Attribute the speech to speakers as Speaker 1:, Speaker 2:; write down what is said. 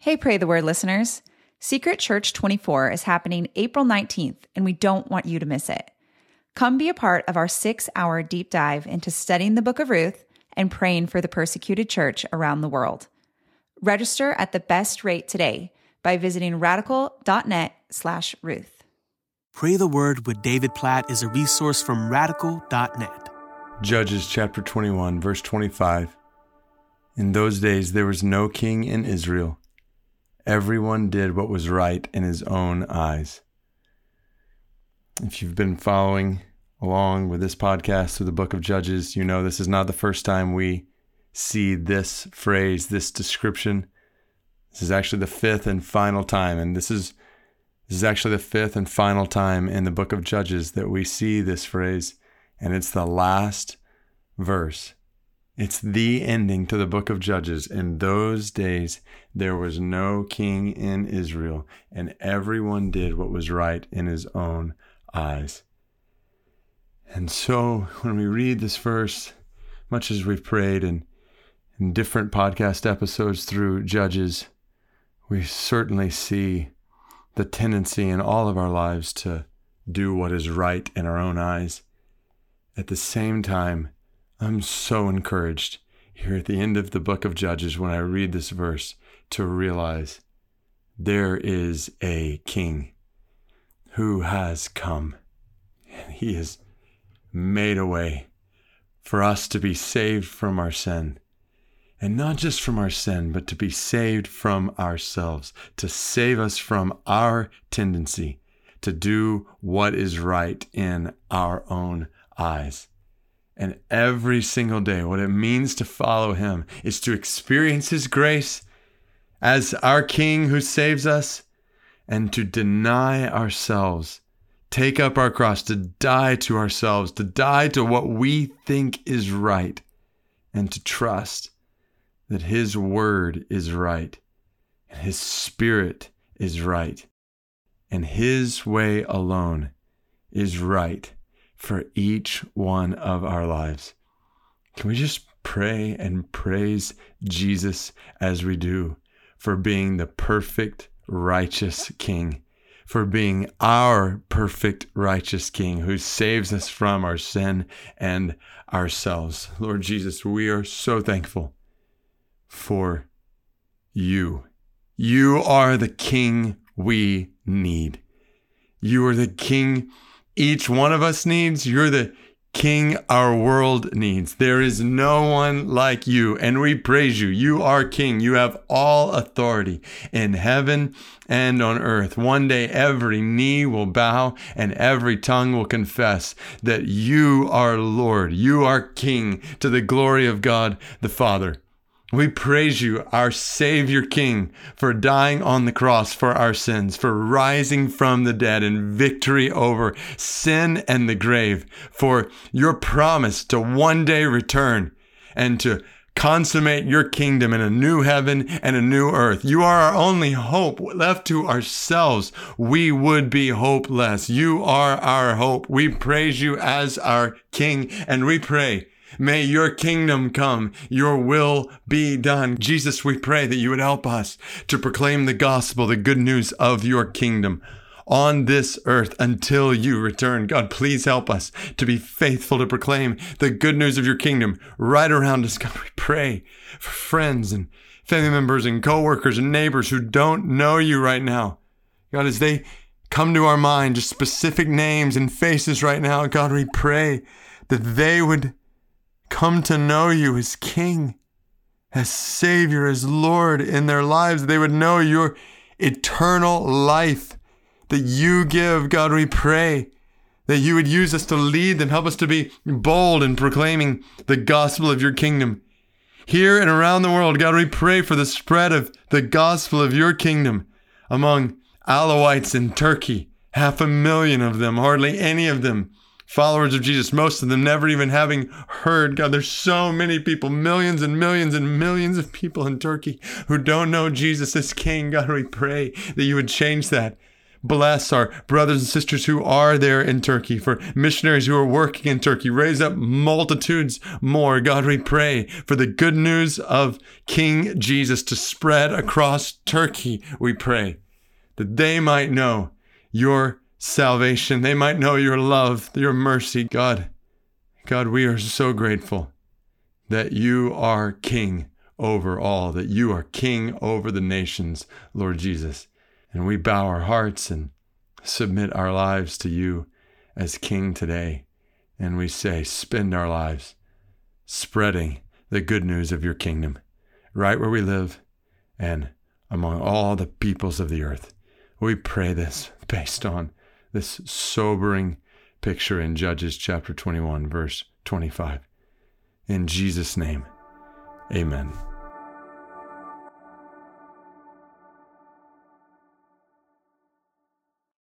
Speaker 1: Hey, Pray the Word listeners. Secret Church 24 is happening April 19th, and we don't want you to miss it. Come be a part of our six hour deep dive into studying the book of Ruth and praying for the persecuted church around the world. Register at the best rate today by visiting radical.net slash Ruth.
Speaker 2: Pray the Word with David Platt is a resource from radical.net.
Speaker 3: Judges chapter 21, verse 25. In those days there was no king in Israel everyone did what was right in his own eyes. If you've been following along with this podcast through the book of Judges, you know this is not the first time we see this phrase, this description. This is actually the fifth and final time, and this is this is actually the fifth and final time in the book of Judges that we see this phrase, and it's the last verse. It's the ending to the book of Judges. In those days, there was no king in Israel, and everyone did what was right in his own eyes. And so, when we read this verse, much as we've prayed in, in different podcast episodes through Judges, we certainly see the tendency in all of our lives to do what is right in our own eyes. At the same time, I'm so encouraged here at the end of the book of Judges when I read this verse to realize there is a king who has come and he has made a way for us to be saved from our sin. And not just from our sin, but to be saved from ourselves, to save us from our tendency to do what is right in our own eyes. And every single day, what it means to follow him is to experience his grace as our King who saves us and to deny ourselves, take up our cross, to die to ourselves, to die to what we think is right, and to trust that his word is right and his spirit is right and his way alone is right for each one of our lives. Can we just pray and praise Jesus as we do for being the perfect, righteous King, for being our perfect, righteous King who saves us from our sin and ourselves? Lord Jesus, we are so thankful for you. You are the King we need. You are the King each one of us needs. You're the King our world needs. There is no one like you, and we praise you. You are King. You have all authority in heaven and on earth. One day every knee will bow and every tongue will confess that you are Lord. You are King to the glory of God the Father. We praise you, our Savior King, for dying on the cross for our sins, for rising from the dead in victory over sin and the grave, for your promise to one day return and to consummate your kingdom in a new heaven and a new earth. You are our only hope. Left to ourselves, we would be hopeless. You are our hope. We praise you as our King and we pray May your kingdom come, your will be done. Jesus, we pray that you would help us to proclaim the gospel, the good news of your kingdom on this earth until you return. God, please help us to be faithful to proclaim the good news of your kingdom right around us. God, we pray for friends and family members and coworkers and neighbors who don't know you right now. God, as they come to our mind, just specific names and faces right now, God, we pray that they would come to know you as King, as Savior, as Lord in their lives. They would know your eternal life that you give. God, we pray that you would use us to lead them, help us to be bold in proclaiming the gospel of your kingdom. Here and around the world, God, we pray for the spread of the gospel of your kingdom among Alawites in Turkey, half a million of them, hardly any of them followers of Jesus, most of them never even having heard. God, there's so many people, millions and millions and millions of people in Turkey who don't know Jesus as King. God, we pray that you would change that Bless our brothers and sisters who are there in Turkey, for missionaries who are working in Turkey. Raise up multitudes more. God, we pray for the good news of King Jesus to spread across Turkey. We pray that they might know your salvation. They might know your love, your mercy. God, God, we are so grateful that you are King over all, that you are King over the nations, Lord Jesus. And we bow our hearts and submit our lives to you as King today. And we say, spend our lives spreading the good news of your kingdom right where we live and among all the peoples of the earth. We pray this based on this sobering picture in Judges chapter 21, verse 25. In Jesus' name, amen.